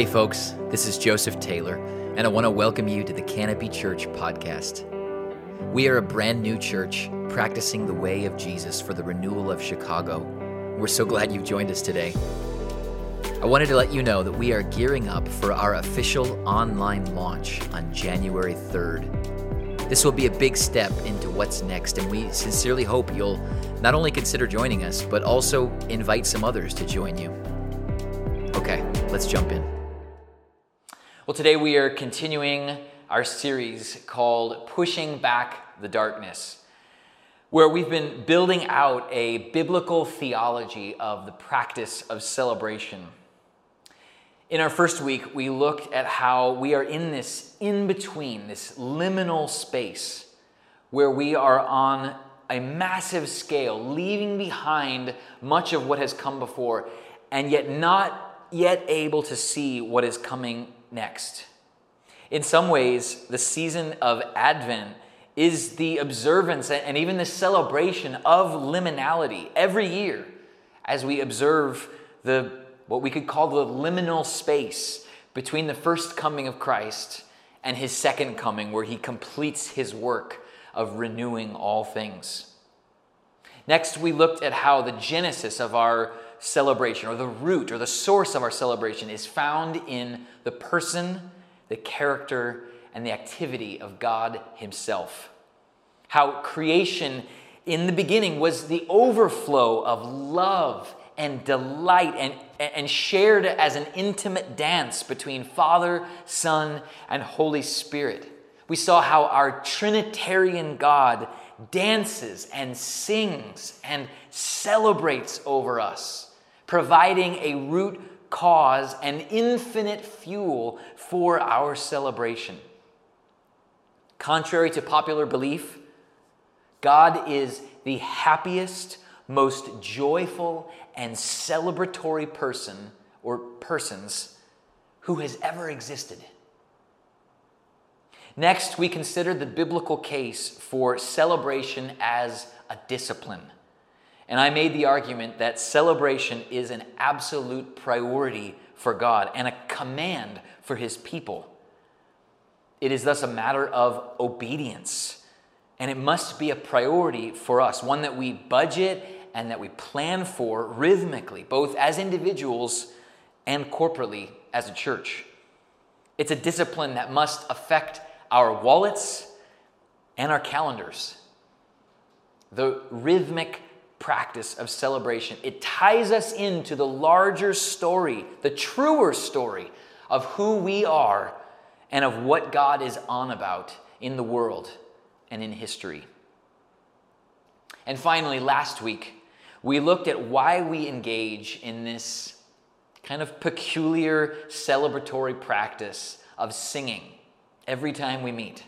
Hey, folks, this is Joseph Taylor, and I want to welcome you to the Canopy Church podcast. We are a brand new church practicing the way of Jesus for the renewal of Chicago. We're so glad you've joined us today. I wanted to let you know that we are gearing up for our official online launch on January 3rd. This will be a big step into what's next, and we sincerely hope you'll not only consider joining us, but also invite some others to join you. Okay, let's jump in. Well, today we are continuing our series called Pushing Back the Darkness, where we've been building out a biblical theology of the practice of celebration. In our first week, we looked at how we are in this in between, this liminal space, where we are on a massive scale, leaving behind much of what has come before, and yet not yet able to see what is coming next. In some ways, the season of Advent is the observance and even the celebration of liminality every year as we observe the what we could call the liminal space between the first coming of Christ and his second coming where he completes his work of renewing all things. Next, we looked at how the genesis of our celebration, or the root or the source of our celebration, is found in the person, the character, and the activity of God Himself. How creation in the beginning was the overflow of love and delight and, and shared as an intimate dance between Father, Son, and Holy Spirit. We saw how our Trinitarian God dances and sings and celebrates over us providing a root cause and infinite fuel for our celebration. Contrary to popular belief, God is the happiest, most joyful, and celebratory person or persons who has ever existed. Next, we consider the biblical case for celebration as a discipline. And I made the argument that celebration is an absolute priority for God and a command for his people. It is thus a matter of obedience, and it must be a priority for us, one that we budget and that we plan for rhythmically, both as individuals and corporately as a church. It's a discipline that must affect our wallets and our calendars. The rhythmic practice of celebration. It ties us into the larger story, the truer story of who we are and of what God is on about in the world and in history. And finally, last week, we looked at why we engage in this kind of peculiar celebratory practice of singing every time we meet.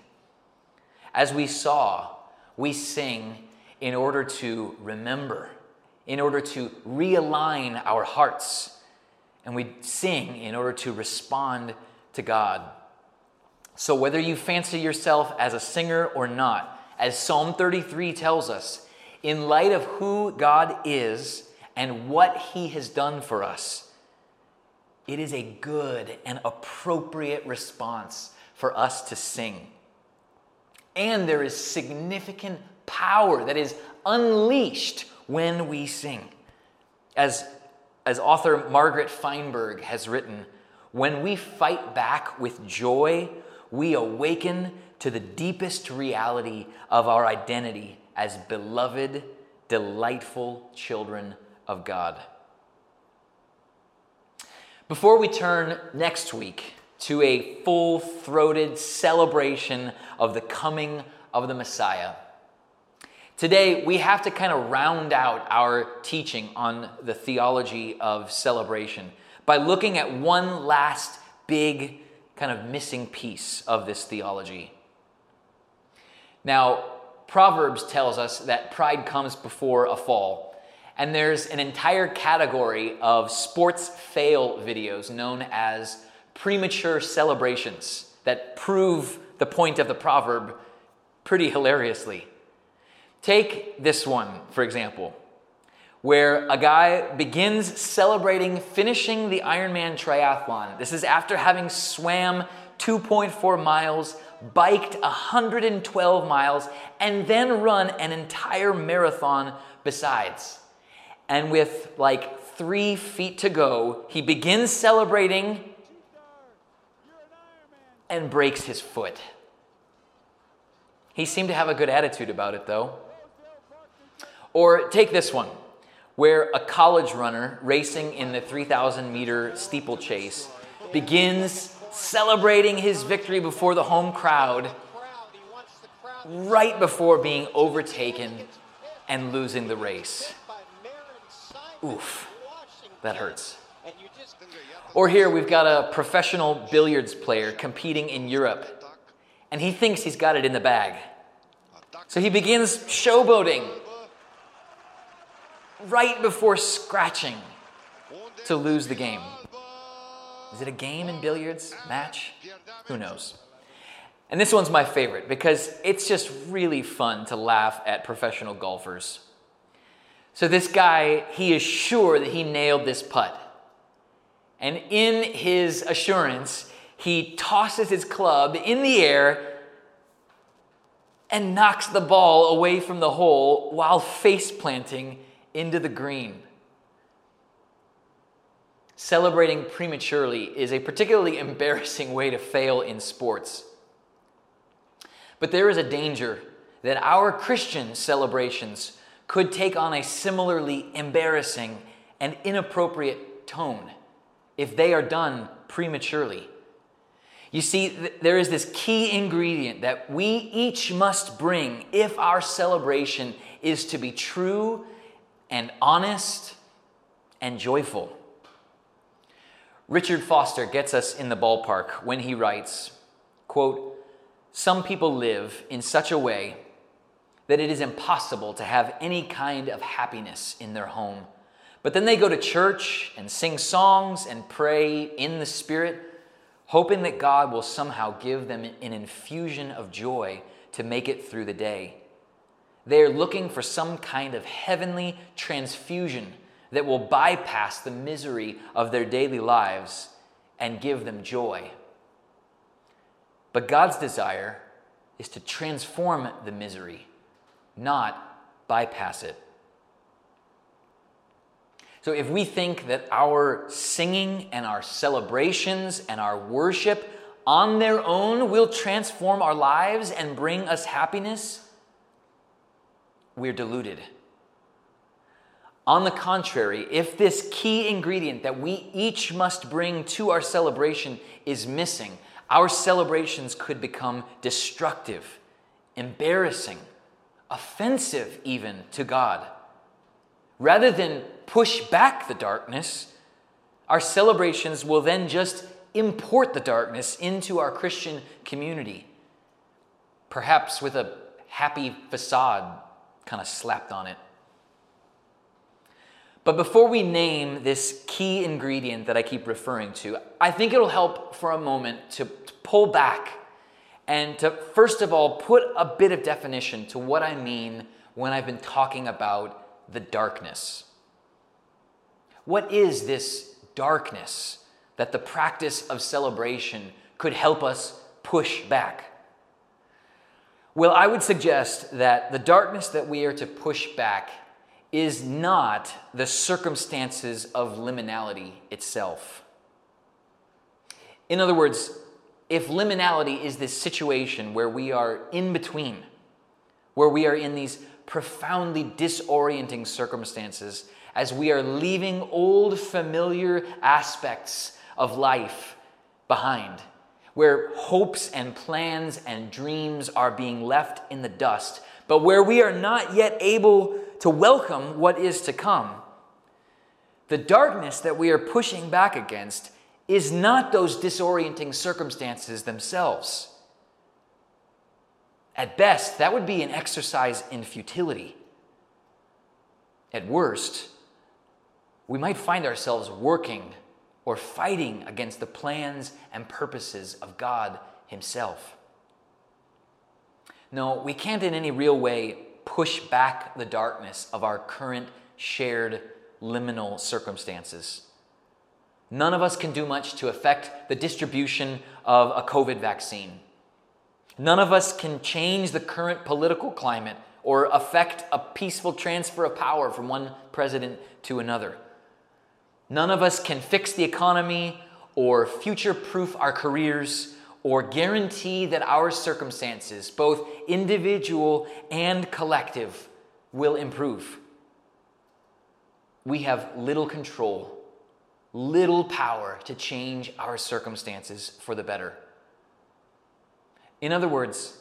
As we saw, we sing in order to remember, in order to realign our hearts. And we sing in order to respond to God. So, whether you fancy yourself as a singer or not, as Psalm 33 tells us, in light of who God is and what He has done for us, it is a good and appropriate response for us to sing. And there is significant power that is unleashed when we sing. As, as author Margaret Feinberg has written, when we fight back with joy, we awaken to the deepest reality of our identity as beloved, delightful children of God. Before we turn next week to a full throated celebration of the coming of the Messiah, Today, we have to kind of round out our teaching on the theology of celebration by looking at one last big kind of missing piece of this theology. Now, Proverbs tells us that pride comes before a fall. And there's an entire category of sports fail videos known as premature celebrations that prove the point of the proverb pretty hilariously. Take this one, for example. where a guy begins celebrating finishing the Ironman triathlon. This is after having swam 2.4 miles, biked 112 miles, and then run an entire marathon besides. And with like three feet to go, he begins celebrating and breaks his foot. He seemed to have a good attitude about it, though. Or take this one where a college runner racing in the 3,000 meter steeplechase begins celebrating his victory before the home crowd right before being overtaken and losing the race. Oof, that hurts. Or here we've got a professional billiards player competing in Europe, and he thinks he's got it in the bag. So he begins showboating right before scratching to lose the game. Is it a game in billiards? Match? Who knows? And this one's my favorite because it's just really fun to laugh at professional golfers. So, this guy, he is sure that he nailed this putt. And in his assurance, he tosses his club in the air and knocks the ball away from the hole while face planting into the green. Celebrating prematurely is a particularly embarrassing way to fail in sports. But there is a danger that our Christian celebrations could take on a similarly embarrassing and inappropriate tone if they are done prematurely. You see, th- there is this key ingredient that we each must bring if our celebration is to be true and honest and joyful. Richard Foster gets us in the ballpark when he writes, quote, Some people live in such a way that it is impossible to have any kind of happiness in their home. But then they go to church and sing songs and pray in the Spirit, hoping that God will somehow give them an infusion of joy to make it through the day. They are looking for some kind of heavenly transfusion that will bypass the misery of their daily lives and give them joy. But God's desire is to transform the misery, not bypass it. So if we think that our singing and our celebrations and our worship on their own will transform our lives and bring us happiness, we're deluded. On the contrary, if this key ingredient that we each must bring to our celebration is missing, our celebrations could become destructive, embarrassing, offensive even to God. Rather than push back the darkness, our celebrations will then just import the darkness into our Christian community, perhaps with a happy facade kind of slapped on it. But before we name this key ingredient that I keep referring to, I think it'll help for a moment to, to pull back and to, first of all, put a bit of definition to what I mean when I've been talking about the darkness. What is this darkness that the practice of celebration could help us push back? Well, I would suggest that the darkness that we are to push back is not the circumstances of liminality itself. In other words, if liminality is this situation where we are in between, where we are in these profoundly disorienting circumstances as we are leaving old familiar aspects of life behind, where hopes and plans and dreams are being left in the dust, but where we are not yet able to welcome what is to come. The darkness that we are pushing back against is not those disorienting circumstances themselves. At best, that would be an exercise in futility. At worst, we might find ourselves working or fighting against the plans and purposes of God Himself. No, we can't in any real way push back the darkness of our current shared liminal circumstances. None of us can do much to affect the distribution of a COVID vaccine. None of us can change the current political climate or affect a peaceful transfer of power from one president to another. None of us can fix the economy or future proof our careers or guarantee that our circumstances, both individual and collective, will improve. We have little control, little power to change our circumstances for the better. In other words,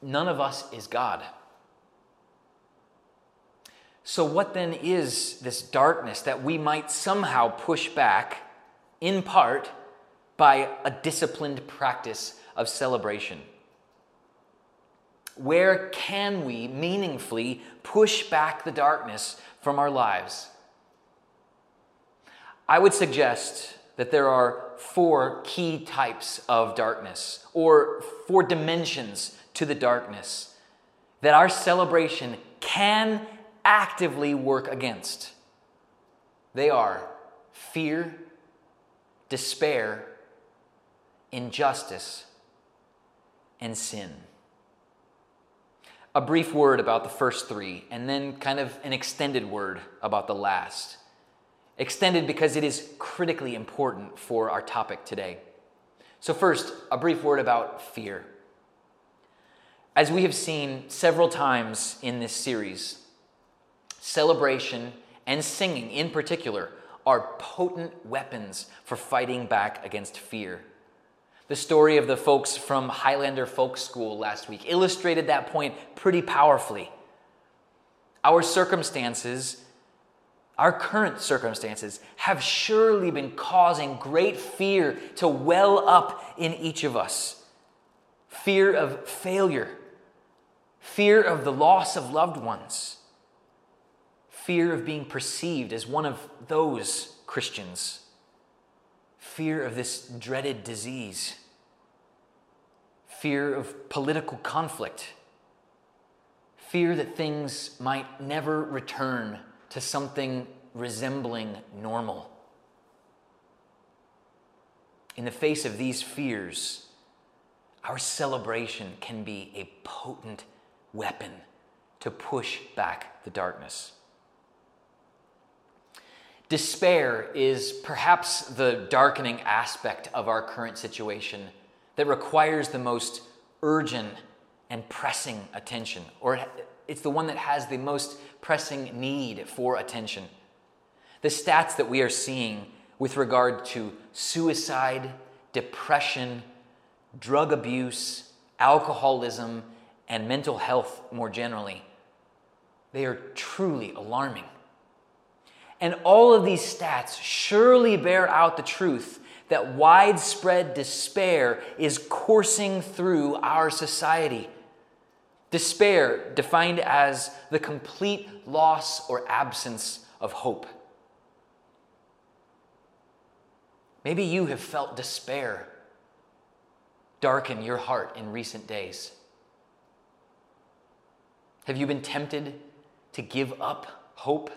none of us is God. So, what then is this darkness that we might somehow push back, in part, by a disciplined practice of celebration? Where can we meaningfully push back the darkness from our lives? I would suggest that there are four key types of darkness, or four dimensions to the darkness, that our celebration can actively work against. They are fear, despair, injustice, and sin. A brief word about the first three, and then kind of an extended word about the last. Extended because it is critically important for our topic today. So, first, a brief word about fear. As we have seen several times in this series, celebration, and singing in particular are potent weapons for fighting back against fear. The story of the folks from Highlander Folk School last week illustrated that point pretty powerfully. Our circumstances, our current circumstances, have surely been causing great fear to well up in each of us fear of failure, fear of the loss of loved ones fear of being perceived as one of those Christians, fear of this dreaded disease, fear of political conflict, fear that things might never return to something resembling normal. In the face of these fears, our celebration can be a potent weapon to push back the darkness. Despair is perhaps the darkening aspect of our current situation that requires the most urgent and pressing attention, or it's the one that has the most pressing need for attention. The stats that we are seeing with regard to suicide, depression, drug abuse, alcoholism, and mental health more generally, they are truly alarming. And all of these stats surely bear out the truth that widespread despair is coursing through our society. Despair, defined as the complete loss or absence of hope. Maybe you have felt despair darken your heart in recent days. Have you been tempted to give up hope?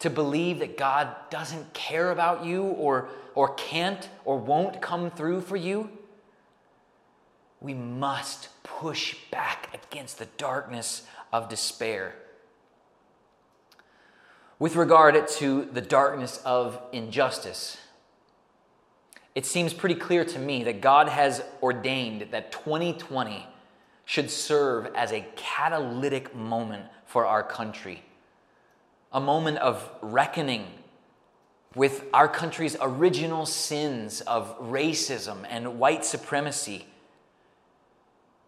To believe that God doesn't care about you or, or can't or won't come through for you, we must push back against the darkness of despair. With regard to the darkness of injustice, it seems pretty clear to me that God has ordained that 2020 should serve as a catalytic moment for our country a moment of reckoning with our country's original sins of racism and white supremacy.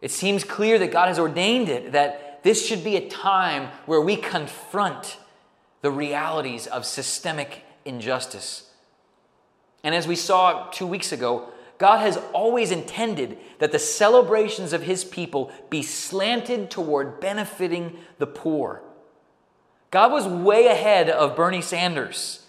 It seems clear that God has ordained it, that this should be a time where we confront the realities of systemic injustice. And as we saw two weeks ago, God has always intended that the celebrations of His people be slanted toward benefiting the poor God was way ahead of Bernie Sanders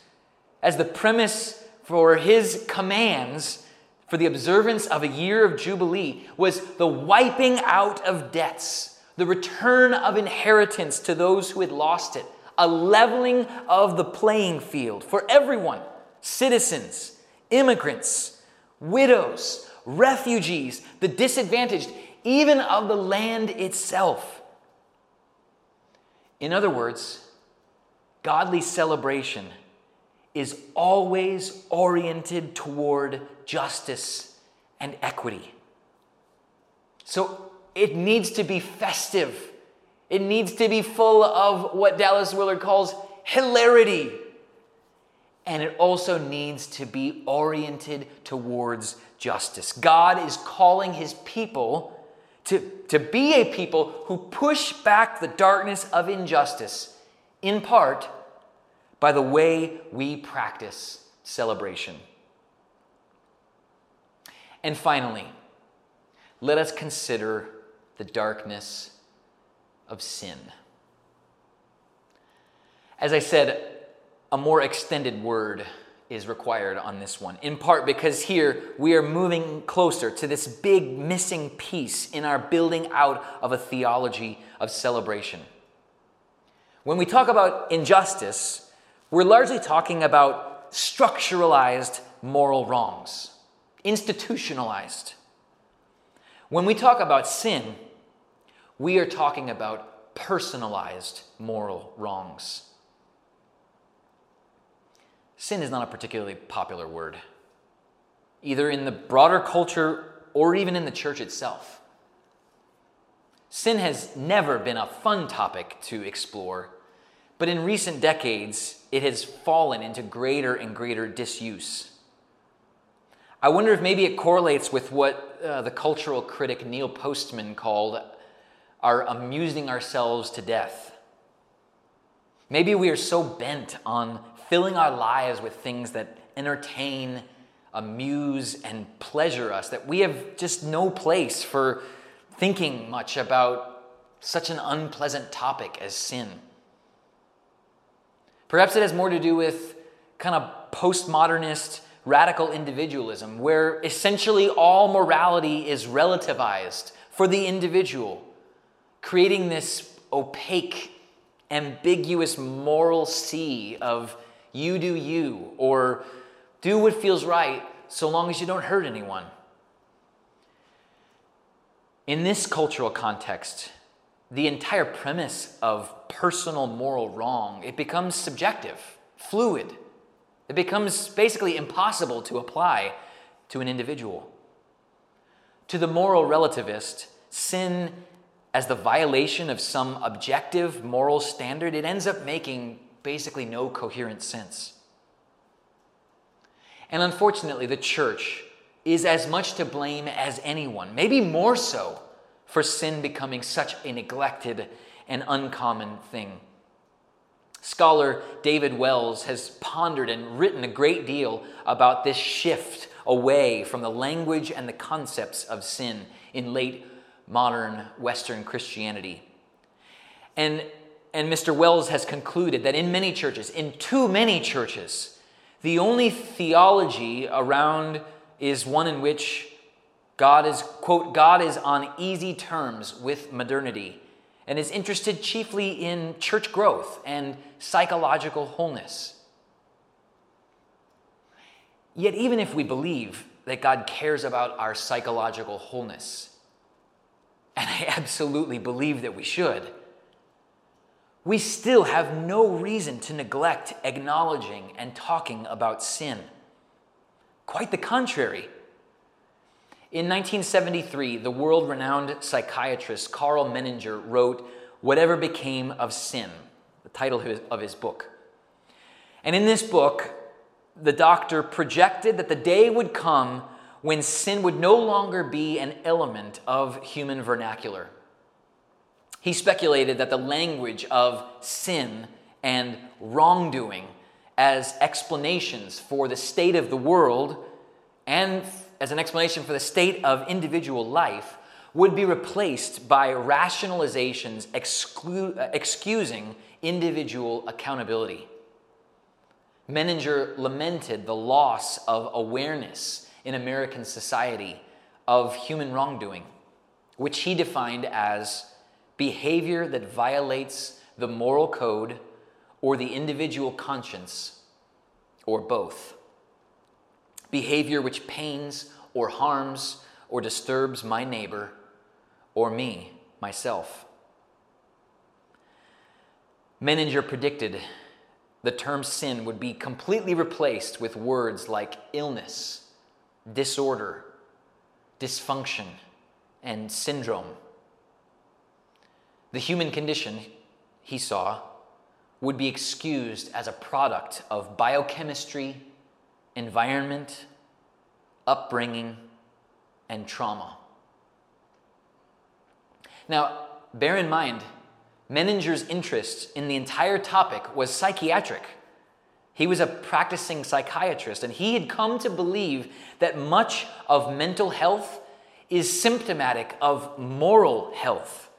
as the premise for his commands for the observance of a year of Jubilee was the wiping out of debts, the return of inheritance to those who had lost it, a leveling of the playing field for everyone citizens, immigrants, widows, refugees, the disadvantaged, even of the land itself. In other words, godly celebration is always oriented toward justice and equity. So it needs to be festive. It needs to be full of what Dallas Willard calls hilarity. And it also needs to be oriented towards justice. God is calling his people to, to be a people who push back the darkness of injustice, in part by the way we practice celebration. And finally, let us consider the darkness of sin. As I said, a more extended word is required on this one, in part because here we are moving closer to this big missing piece in our building out of a theology of celebration. When we talk about injustice, we're largely talking about structuralized moral wrongs, institutionalized. When we talk about sin, we are talking about personalized moral wrongs. Sin is not a particularly popular word, either in the broader culture or even in the church itself. Sin has never been a fun topic to explore, but in recent decades, it has fallen into greater and greater disuse. I wonder if maybe it correlates with what uh, the cultural critic Neil Postman called are amusing ourselves to death. Maybe we are so bent on filling our lives with things that entertain, amuse, and pleasure us that we have just no place for thinking much about such an unpleasant topic as sin. Perhaps it has more to do with kind of postmodernist radical individualism, where essentially all morality is relativized for the individual creating this opaque, ambiguous moral sea of you do you, or do what feels right so long as you don't hurt anyone. In this cultural context, the entire premise of personal moral wrong, it becomes subjective, fluid. It becomes basically impossible to apply to an individual. To the moral relativist, sin as the violation of some objective moral standard, it ends up making basically no coherent sense. And unfortunately, the church is as much to blame as anyone, maybe more so, for sin becoming such a neglected and uncommon thing. Scholar David Wells has pondered and written a great deal about this shift away from the language and the concepts of sin in late modern Western Christianity. And, and Mr. Wells has concluded that in many churches, in too many churches, the only theology around is one in which God is, quote, God is on easy terms with modernity and is interested chiefly in church growth and psychological wholeness. Yet, even if we believe that God cares about our psychological wholeness, and I absolutely believe that we should, we still have no reason to neglect acknowledging and talking about sin. Quite the contrary. In 1973, the world renowned psychiatrist Karl Menninger wrote Whatever Became of Sin, the title of his book. And in this book, the doctor projected that the day would come when sin would no longer be an element of human vernacular. He speculated that the language of sin and wrongdoing as explanations for the state of the world and as an explanation for the state of individual life would be replaced by rationalizations exclu- uh, excusing individual accountability. Menninger lamented the loss of awareness in American society of human wrongdoing, which he defined as behavior that violates the moral code or the individual conscience, or both. Behavior which pains or harms or disturbs my neighbor or me, myself. Menninger predicted the term sin would be completely replaced with words like illness, disorder, dysfunction, and syndrome. The human condition, he saw, would be excused as a product of biochemistry, environment, upbringing, and trauma. Now, bear in mind, Menninger's interest in the entire topic was psychiatric. He was a practicing psychiatrist, and he had come to believe that much of mental health is symptomatic of moral health.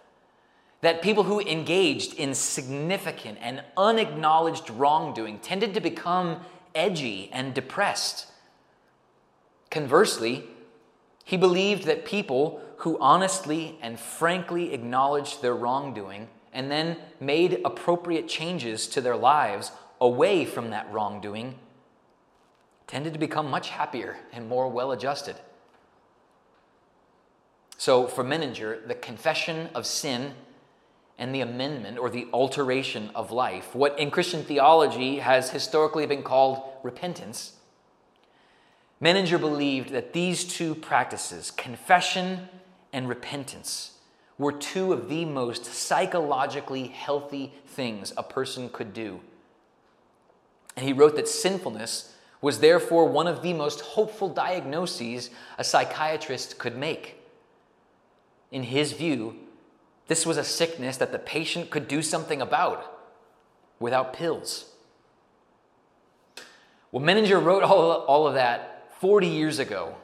That people who engaged in significant and unacknowledged wrongdoing tended to become edgy and depressed. Conversely, he believed that people who honestly and frankly acknowledged their wrongdoing and then made appropriate changes to their lives away from that wrongdoing tended to become much happier and more well adjusted. So, for Menninger, the confession of sin and the amendment or the alteration of life, what in Christian theology has historically been called repentance, Menninger believed that these two practices, confession and repentance, were two of the most psychologically healthy things a person could do. And he wrote that sinfulness was therefore one of the most hopeful diagnoses a psychiatrist could make. In his view, this was a sickness that the patient could do something about without pills. Well, Menninger wrote all, all of that 40 years ago.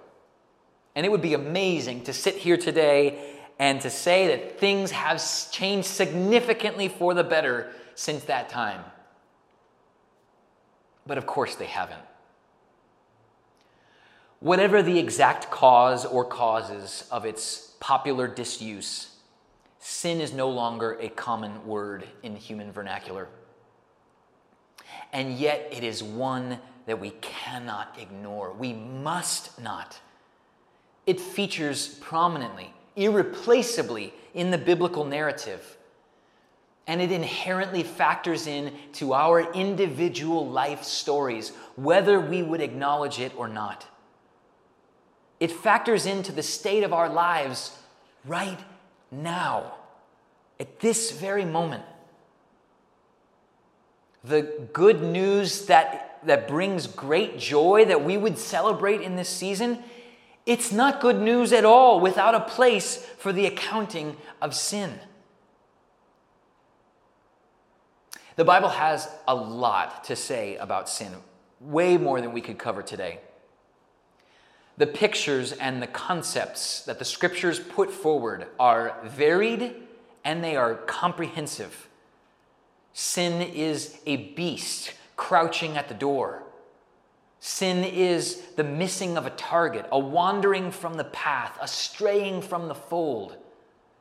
And it would be amazing to sit here today and to say that things have changed significantly for the better since that time. But of course, they haven't. Whatever the exact cause or causes of its popular disuse, sin is no longer a common word in human vernacular. And yet, it is one that we cannot ignore. We must not. It features prominently, irreplaceably in the biblical narrative. And it inherently factors in to our individual life stories, whether we would acknowledge it or not. It factors into the state of our lives right now, at this very moment. The good news that that brings great joy that we would celebrate in this season, it's not good news at all without a place for the accounting of sin. The Bible has a lot to say about sin, way more than we could cover today. The pictures and the concepts that the scriptures put forward are varied and they are comprehensive. Sin is a beast crouching at the door. Sin is the missing of a target, a wandering from the path, a straying from the fold.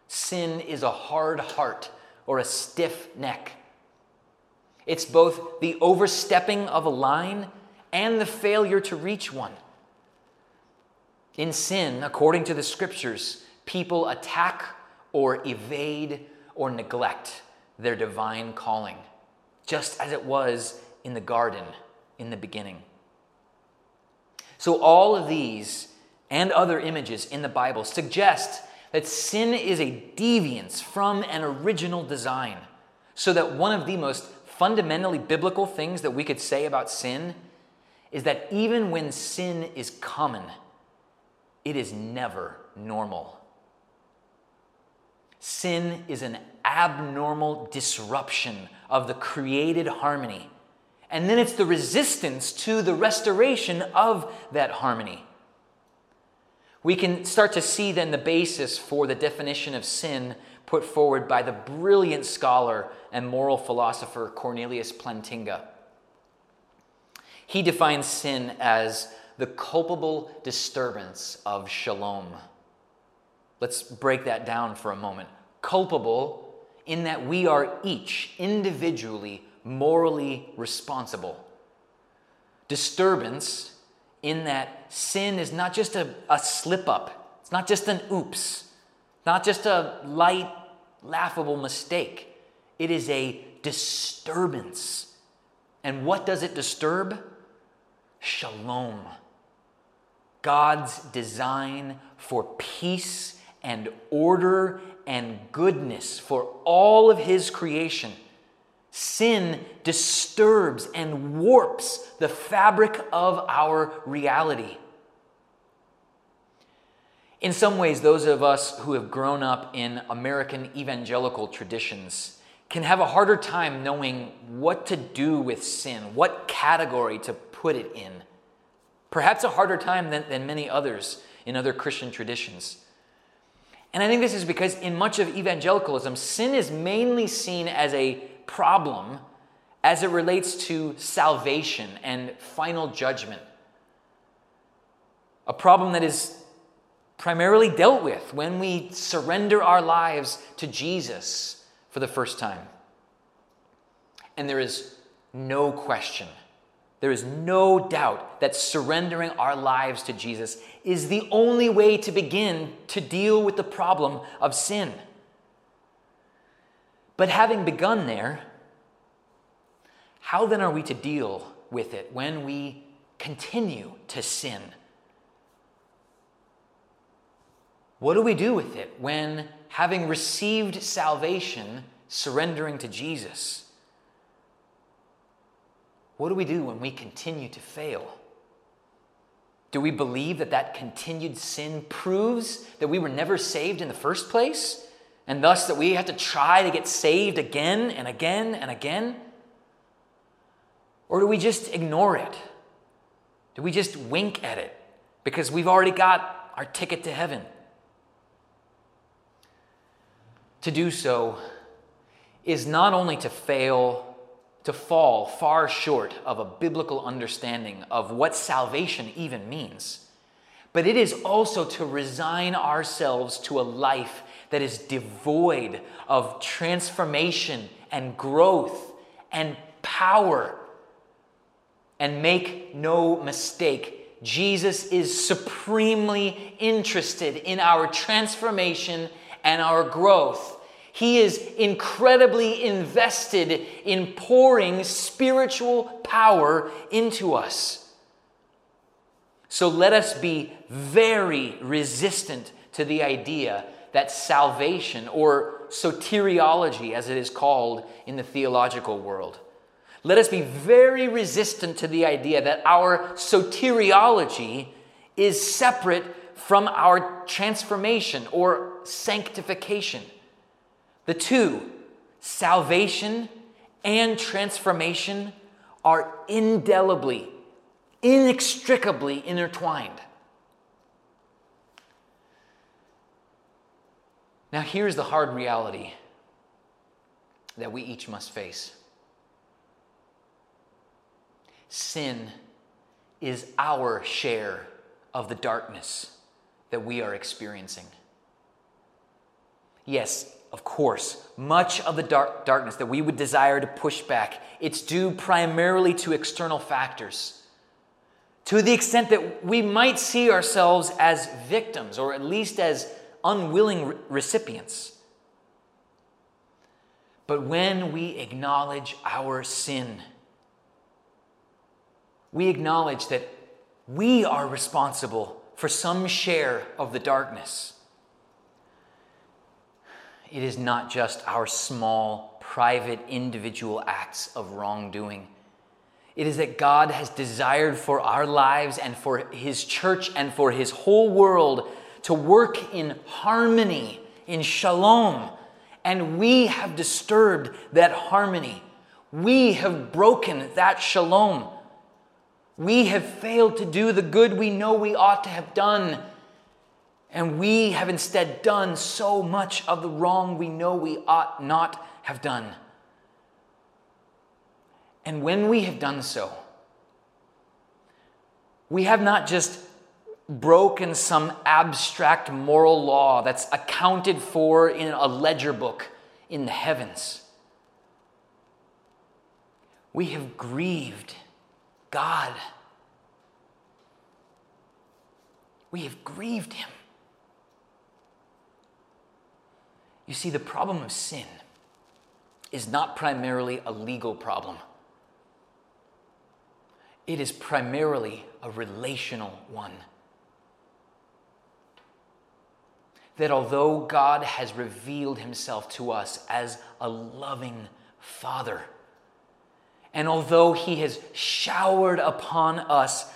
Sin is a hard heart or a stiff neck. It's both the overstepping of a line and the failure to reach one. In sin, according to the scriptures, people attack or evade or neglect their divine calling, just as it was in the garden in the beginning. So, all of these and other images in the Bible suggest that sin is a deviance from an original design. So, that one of the most fundamentally biblical things that we could say about sin is that even when sin is common, it is never normal. Sin is an abnormal disruption of the created harmony and then it's the resistance to the restoration of that harmony. We can start to see then the basis for the definition of sin put forward by the brilliant scholar and moral philosopher Cornelius Plantinga. He defines sin as the culpable disturbance of shalom. Let's break that down for a moment. Culpable in that we are each individually morally responsible. Disturbance in that sin is not just a, a slip up, it's not just an oops, not just a light, laughable mistake. It is a disturbance. And what does it disturb? Shalom. God's design for peace and order and goodness for all of His creation. Sin disturbs and warps the fabric of our reality. In some ways, those of us who have grown up in American evangelical traditions can have a harder time knowing what to do with sin, what category to put it in. Perhaps a harder time than, than many others in other Christian traditions. And I think this is because in much of evangelicalism, sin is mainly seen as a problem as it relates to salvation and final judgment. A problem that is primarily dealt with when we surrender our lives to Jesus for the first time. And there is no question, there is no doubt that surrendering our lives to Jesus is the only way to begin to deal with the problem of sin. But having begun there, how then are we to deal with it when we continue to sin? What do we do with it when having received salvation, surrendering to Jesus. What do we do when we continue to fail? Do we believe that that continued sin proves that we were never saved in the first place? And thus that we have to try to get saved again and again and again? Or do we just ignore it? Do we just wink at it because we've already got our ticket to heaven? To do so is not only to fail, to fall far short of a biblical understanding of what salvation even means, but it is also to resign ourselves to a life that is devoid of transformation and growth and power. And make no mistake, Jesus is supremely interested in our transformation and our growth. He is incredibly invested in pouring spiritual power into us. So let us be very resistant to the idea that salvation, or soteriology as it is called in the theological world, let us be very resistant to the idea that our soteriology is separate from our transformation or sanctification. The two, salvation and transformation, are indelibly, inextricably intertwined. Now, here's the hard reality that we each must face sin is our share of the darkness that we are experiencing. Yes, of course, much of the dark, darkness that we would desire to push back, it's due primarily to external factors. To the extent that we might see ourselves as victims or at least as unwilling re- recipients. But when we acknowledge our sin, we acknowledge that we are responsible for some share of the darkness it is not just our small, private, individual acts of wrongdoing. It is that God has desired for our lives and for His church and for His whole world to work in harmony, in shalom. And we have disturbed that harmony. We have broken that shalom. We have failed to do the good we know we ought to have done and we have instead done so much of the wrong we know we ought not have done. And when we have done so, we have not just broken some abstract moral law that's accounted for in a ledger book in the heavens. We have grieved God. We have grieved Him. You see, the problem of sin is not primarily a legal problem, it is primarily a relational one. That although God has revealed himself to us as a loving Father, and although he has showered upon us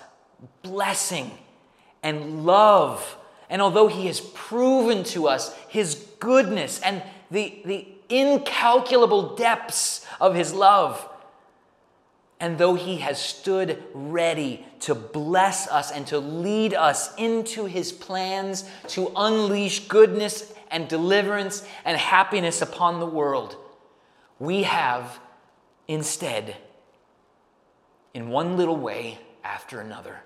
blessing and love, and although he has proven to us his goodness and the, the incalculable depths of his love, and though he has stood ready to bless us and to lead us into his plans to unleash goodness and deliverance and happiness upon the world, we have instead, in one little way after another,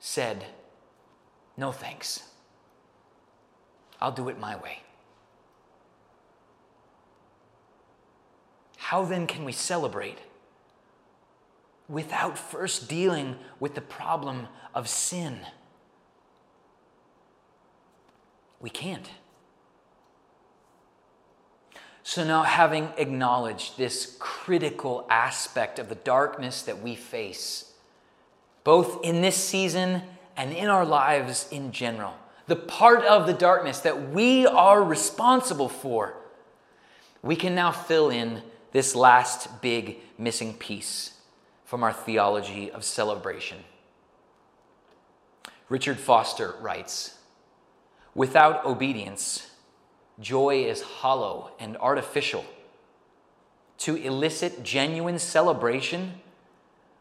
said, No thanks. I'll do it my way. How then can we celebrate without first dealing with the problem of sin? We can't. So, now having acknowledged this critical aspect of the darkness that we face, both in this season and in our lives in general, the part of the darkness that we are responsible for, we can now fill in this last big missing piece from our theology of celebration. Richard Foster writes Without obedience, joy is hollow and artificial. To elicit genuine celebration,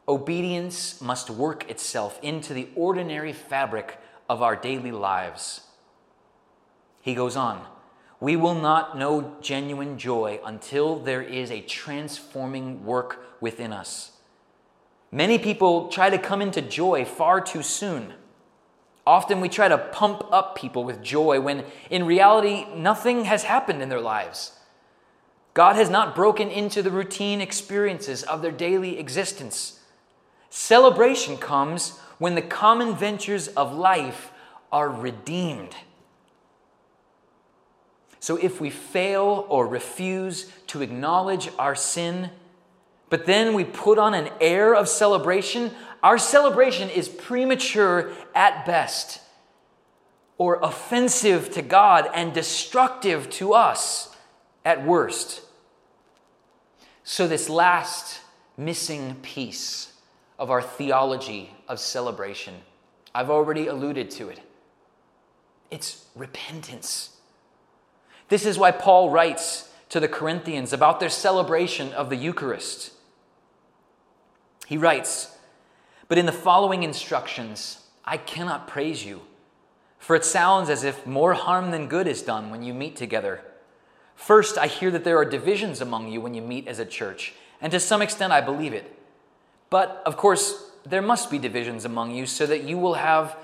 obedience must work itself into the ordinary fabric of our daily lives. He goes on, we will not know genuine joy until there is a transforming work within us. Many people try to come into joy far too soon. Often we try to pump up people with joy when in reality nothing has happened in their lives. God has not broken into the routine experiences of their daily existence. Celebration comes when the common ventures of life are redeemed. So if we fail or refuse to acknowledge our sin, but then we put on an air of celebration, our celebration is premature at best, or offensive to God and destructive to us at worst. So, this last missing piece of our theology of celebration, I've already alluded to it. It's repentance. This is why Paul writes to the Corinthians about their celebration of the Eucharist. He writes, But in the following instructions, I cannot praise you, for it sounds as if more harm than good is done when you meet together. First, I hear that there are divisions among you when you meet as a church, and to some extent I believe it. But of course, there must be divisions among you so that you will have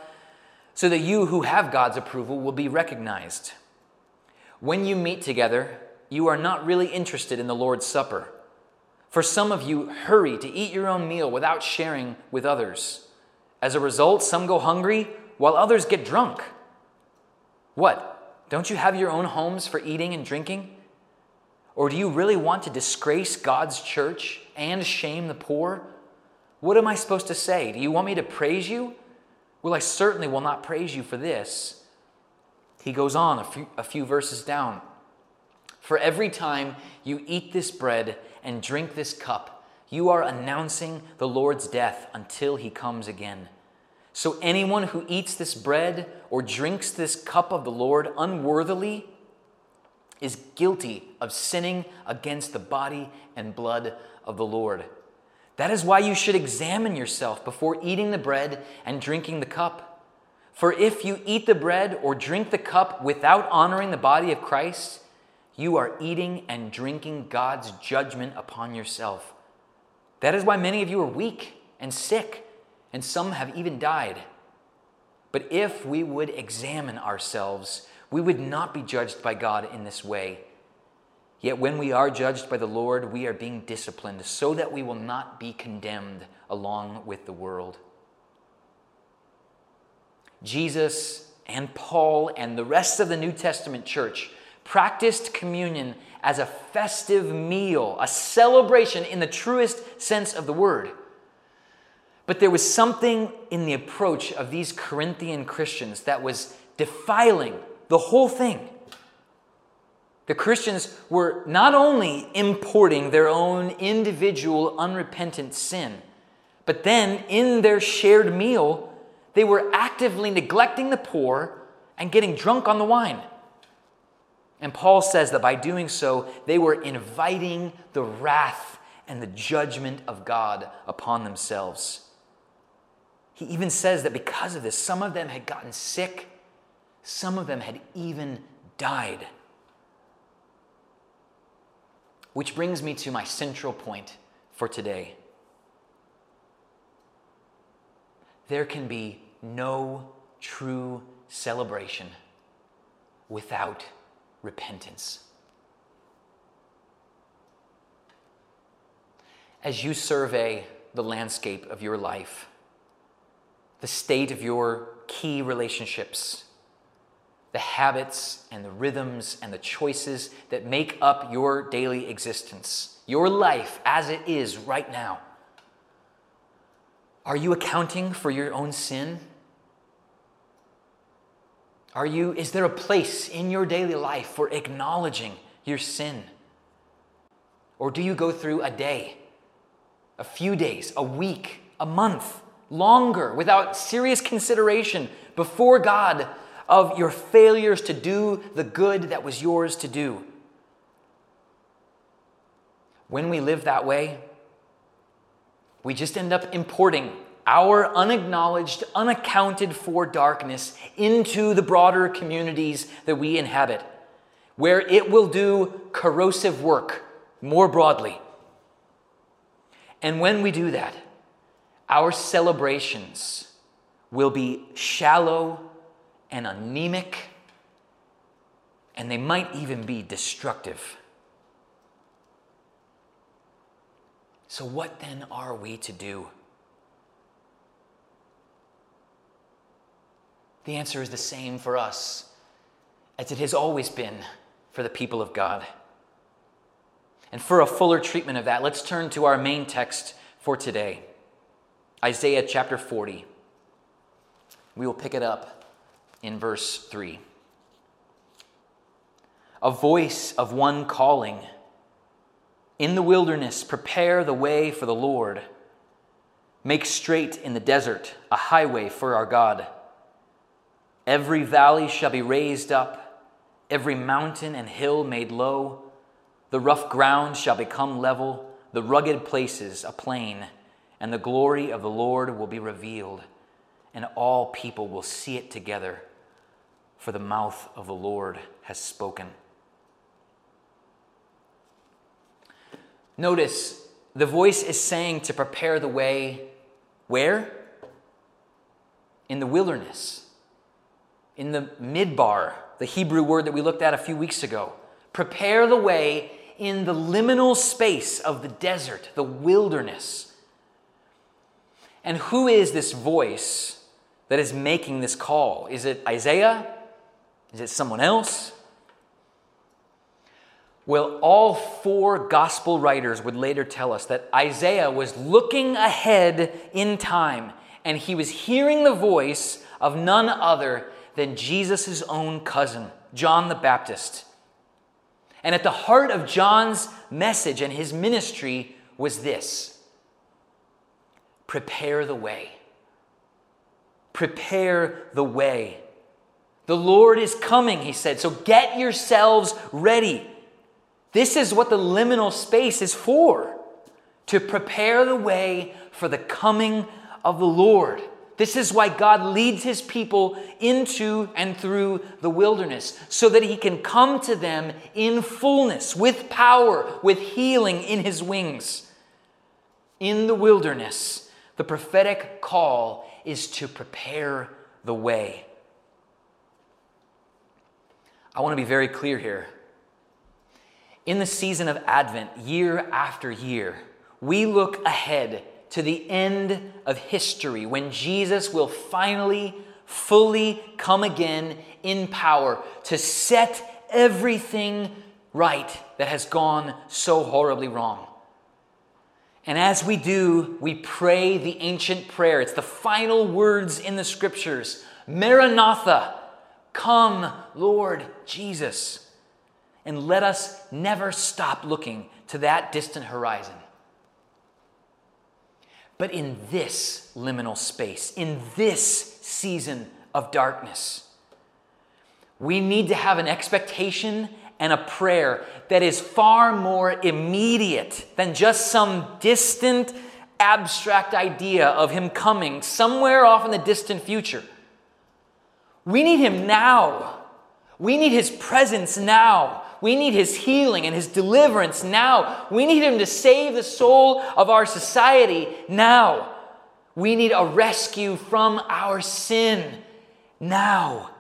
so that you who have God's approval will be recognized. When you meet together, you are not really interested in the Lord's Supper. For some of you, hurry to eat your own meal without sharing with others. As a result, some go hungry while others get drunk. What? Don't you have your own homes for eating and drinking? Or do you really want to disgrace God's church and shame the poor? What am I supposed to say? Do you want me to praise you? Well, I certainly will not praise you for this. He goes on a few, a few verses down. For every time you eat this bread and drink this cup, you are announcing the Lord's death until he comes again. So anyone who eats this bread or drinks this cup of the Lord unworthily is guilty of sinning against the body and blood of the Lord. That is why you should examine yourself before eating the bread and drinking the cup. For if you eat the bread or drink the cup without honoring the body of Christ, you are eating and drinking God's judgment upon yourself. That is why many of you are weak and sick, and some have even died. But if we would examine ourselves, we would not be judged by God in this way. Yet when we are judged by the Lord, we are being disciplined so that we will not be condemned along with the world. Jesus and Paul and the rest of the New Testament church practiced communion as a festive meal, a celebration in the truest sense of the word. But there was something in the approach of these Corinthian Christians that was defiling the whole thing. The Christians were not only importing their own individual unrepentant sin, but then in their shared meal, they were actively neglecting the poor and getting drunk on the wine. And Paul says that by doing so, they were inviting the wrath and the judgment of God upon themselves. He even says that because of this, some of them had gotten sick, some of them had even died. Which brings me to my central point for today. There can be no true celebration without repentance. As you survey the landscape of your life, the state of your key relationships, the habits and the rhythms and the choices that make up your daily existence, your life as it is right now. Are you accounting for your own sin? Are you is there a place in your daily life for acknowledging your sin? Or do you go through a day, a few days, a week, a month, longer without serious consideration before God of your failures to do the good that was yours to do? When we live that way, we just end up importing our unacknowledged, unaccounted for darkness into the broader communities that we inhabit, where it will do corrosive work more broadly. And when we do that, our celebrations will be shallow and anemic, and they might even be destructive. So, what then are we to do? The answer is the same for us as it has always been for the people of God. And for a fuller treatment of that, let's turn to our main text for today Isaiah chapter 40. We will pick it up in verse 3. A voice of one calling, In the wilderness, prepare the way for the Lord. Make straight in the desert a highway for our God. Every valley shall be raised up, every mountain and hill made low. The rough ground shall become level, the rugged places a plain, and the glory of the Lord will be revealed, and all people will see it together, for the mouth of the Lord has spoken. Notice the voice is saying to prepare the way where? In the wilderness in the midbar, the Hebrew word that we looked at a few weeks ago. Prepare the way in the liminal space of the desert, the wilderness. And who is this voice that is making this call? Is it Isaiah? Is it someone else? Well, all four gospel writers would later tell us that Isaiah was looking ahead in time and he was hearing the voice of none other than Jesus' own cousin, John the Baptist. And at the heart of John's message and his ministry was this prepare the way. Prepare the way. The Lord is coming, he said, so get yourselves ready. This is what the liminal space is for to prepare the way for the coming of the Lord. This is why God leads his people into and through the wilderness, so that he can come to them in fullness, with power, with healing in his wings. In the wilderness, the prophetic call is to prepare the way. I want to be very clear here. In the season of Advent, year after year, we look ahead to the end of history when Jesus will finally, fully come again in power to set everything right that has gone so horribly wrong. And as we do, we pray the ancient prayer. It's the final words in the scriptures Maranatha, come, Lord Jesus. And let us never stop looking to that distant horizon. But in this liminal space, in this season of darkness, we need to have an expectation and a prayer that is far more immediate than just some distant, abstract idea of Him coming somewhere off in the distant future. We need Him now. We need His presence now. We need His healing and His deliverance now. We need Him to save the soul of our society now. We need a rescue from our sin now.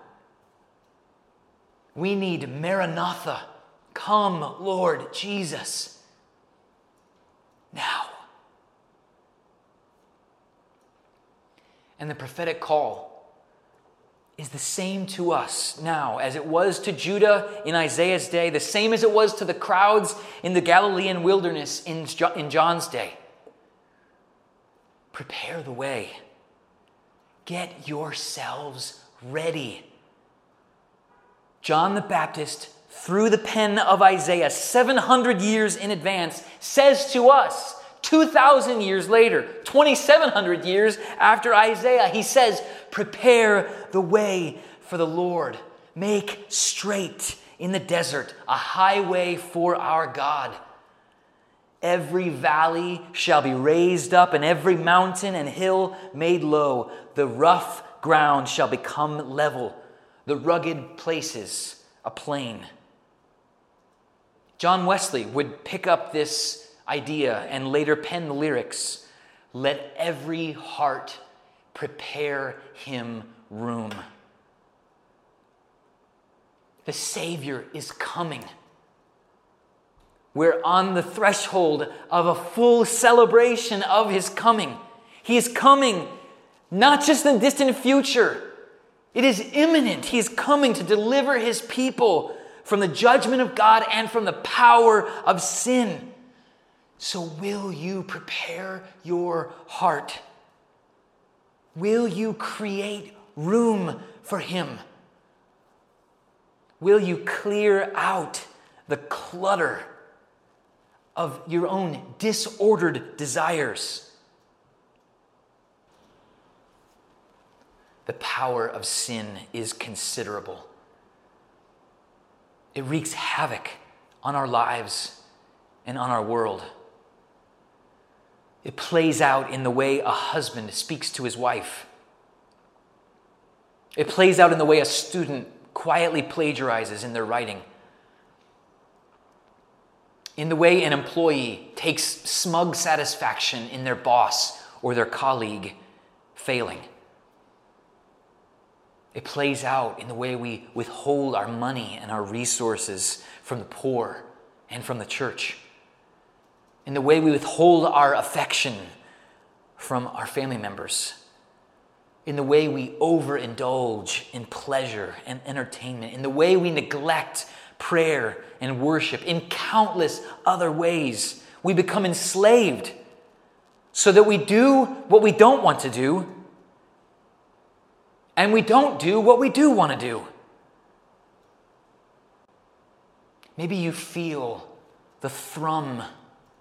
We need Maranatha. Come, Lord Jesus. Now. And the prophetic call is the same to us now as it was to Judah in Isaiah's day, the same as it was to the crowds in the Galilean wilderness in, John's day. Prepare the way. Get yourselves ready. John the Baptist, through the pen of Isaiah, 700 years in advance, says to us, 2,000 years later, 2,700 years after Isaiah, he says, Prepare the way for the Lord. Make straight in the desert a highway for our God. Every valley shall be raised up, and every mountain and hill made low. The rough ground shall become level the rugged places a plain. John Wesley would pick up this idea and later pen the lyrics Let every heart prepare him room. The Savior is coming. We're on the threshold of a full celebration of his coming. He is coming not just in the distant future, it is imminent. He is coming to deliver his people from the judgment of God and from the power of sin. So, will you prepare your heart? Will you create room for him? Will you clear out the clutter of your own disordered desires? the power of sin is considerable. It wreaks havoc on our lives and on our world. It plays out in the way a husband speaks to his wife. It plays out in the way a student quietly plagiarizes in their writing. In the way an employee takes smug satisfaction in their boss or their colleague failing. It plays out in the way we withhold our money and our resources from the poor and from the church, in the way we withhold our affection from our family members, in the way we overindulge in pleasure and entertainment, in the way we neglect prayer and worship, in countless other ways. We become enslaved so that we do what we don't want to do and we don't do what we do want to do. Maybe you feel the thrum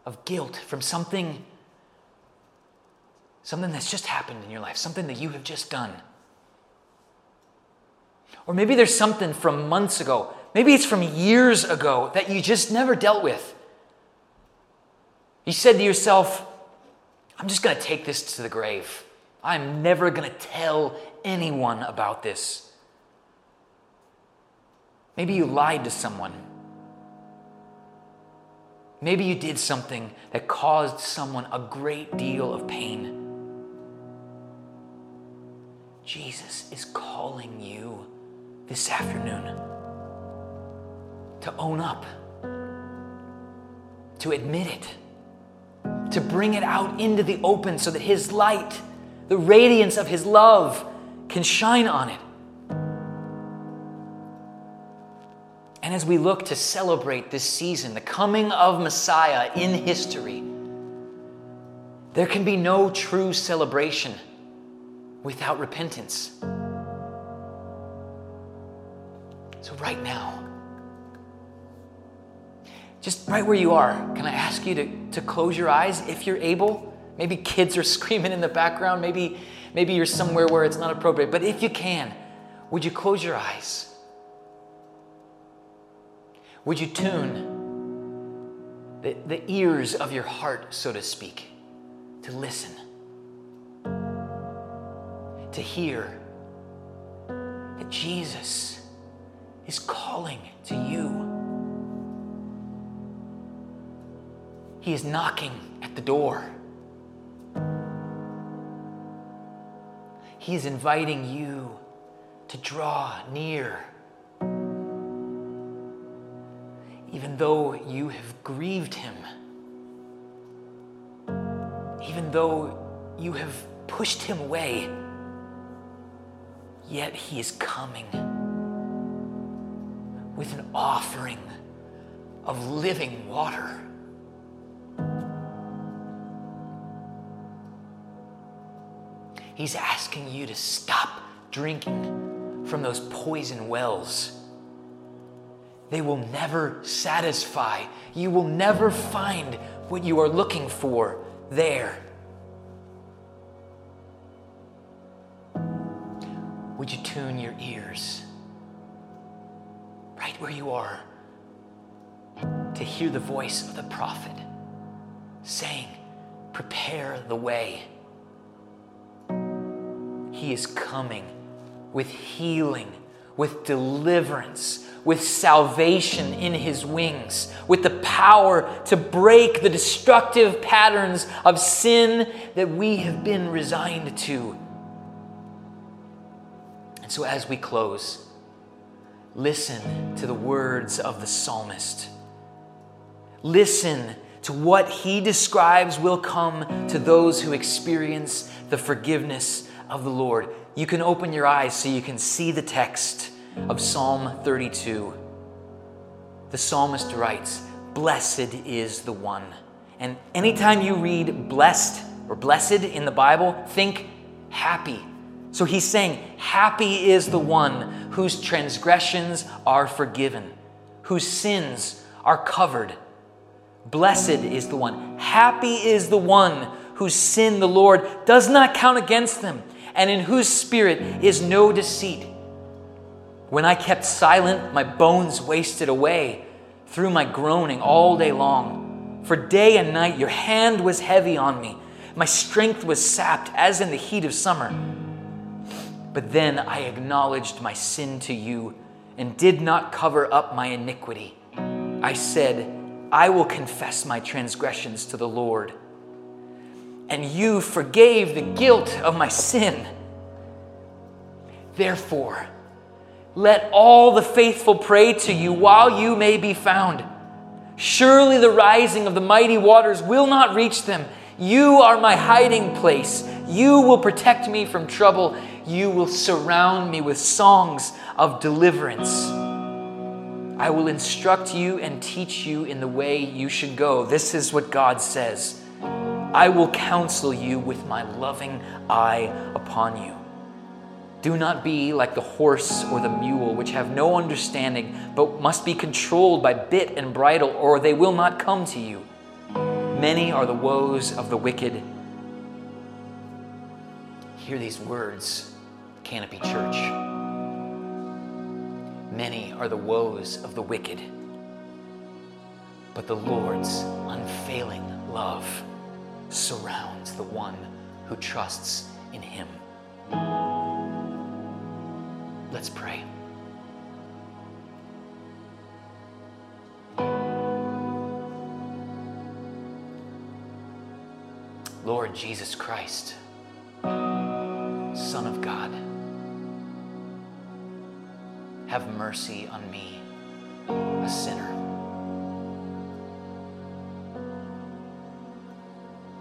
of guilt from something something that's just happened in your life, something that you have just done. Or maybe there's something from months ago, maybe it's from years ago that you just never dealt with. You said to yourself, I'm just going to take this to the grave. I'm never going to tell anyone about this. Maybe you lied to someone. Maybe you did something that caused someone a great deal of pain. Jesus is calling you this afternoon to own up, to admit it, to bring it out into the open so that His light, the radiance of His love, can shine on it. And as we look to celebrate this season, the coming of Messiah in history, there can be no true celebration without repentance. So, right now, just right where you are, can I ask you to, to close your eyes if you're able? Maybe kids are screaming in the background. Maybe, maybe you're somewhere where it's not appropriate. But if you can, would you close your eyes? Would you tune the, the ears of your heart, so to speak, to listen, to hear that Jesus is calling to you? He is knocking at the door. He is inviting you to draw near. Though you have grieved him, even though you have pushed him away, yet he is coming with an offering of living water. He's asking you to stop drinking from those poison wells. They will never satisfy. You will never find what you are looking for there. Would you tune your ears right where you are to hear the voice of the prophet saying, Prepare the way. He is coming with healing, with deliverance, with salvation in His wings, with the power to break the destructive patterns of sin that we have been resigned to. And so, as we close, listen to the words of the psalmist. Listen to what he describes will come to those who experience the forgiveness of the Lord. You can open your eyes so you can see the text of Psalm 32. The psalmist writes, Blessed is the one. And anytime you read blessed or blessed in the Bible, think happy. So he's saying, Happy is the one whose transgressions are forgiven, whose sins are covered. Blessed is the one. Happy is the one whose sin the Lord does not count against them and in whose spirit is no deceit. When I kept silent, my bones wasted away through my groaning all day long. For day and night your hand was heavy on me. My strength was sapped as in the heat of summer. But then I acknowledged my sin to you and did not cover up my iniquity. I said, I will confess my transgressions to the Lord and you forgave the guilt of my sin. Therefore, let all the faithful pray to you while you may be found. Surely the rising of the mighty waters will not reach them. You are my hiding place. You will protect me from trouble. You will surround me with songs of deliverance. I will instruct you and teach you in the way you should go. This is what God says. I will counsel you with my loving eye upon you. Do not be like the horse or the mule, which have no understanding, but must be controlled by bit and bridle, or they will not come to you. Many are the woes of the wicked. Hear these words, Canopy Church. Many are the woes of the wicked, but the Lord's unfailing love surrounds the one who trusts in him. Let's pray. Lord Jesus Christ, Son of God, have mercy on me, a sinner.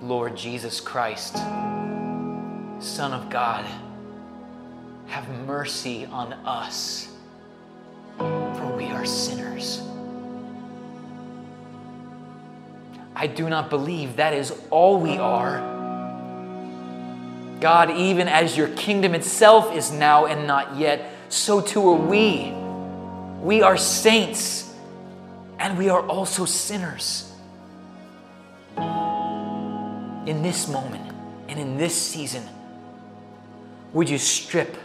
Lord Jesus Christ, Son of God, have mercy on us, for we are sinners. I do not believe that is all we are. God, even as your kingdom itself is now and not yet, so too are we. We are saints, and we are also sinners. In this moment and in this season, would you strip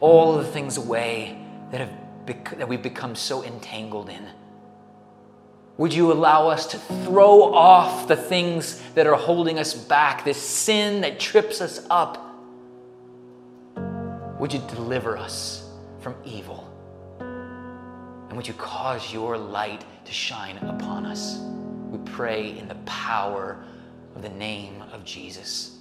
all the things away that, have bec- that we've become so entangled in? Would you allow us to throw off the things that are holding us back, this sin that trips us up? Would you deliver us from evil? And would you cause your light to shine upon us? We pray in the power of the name of Jesus.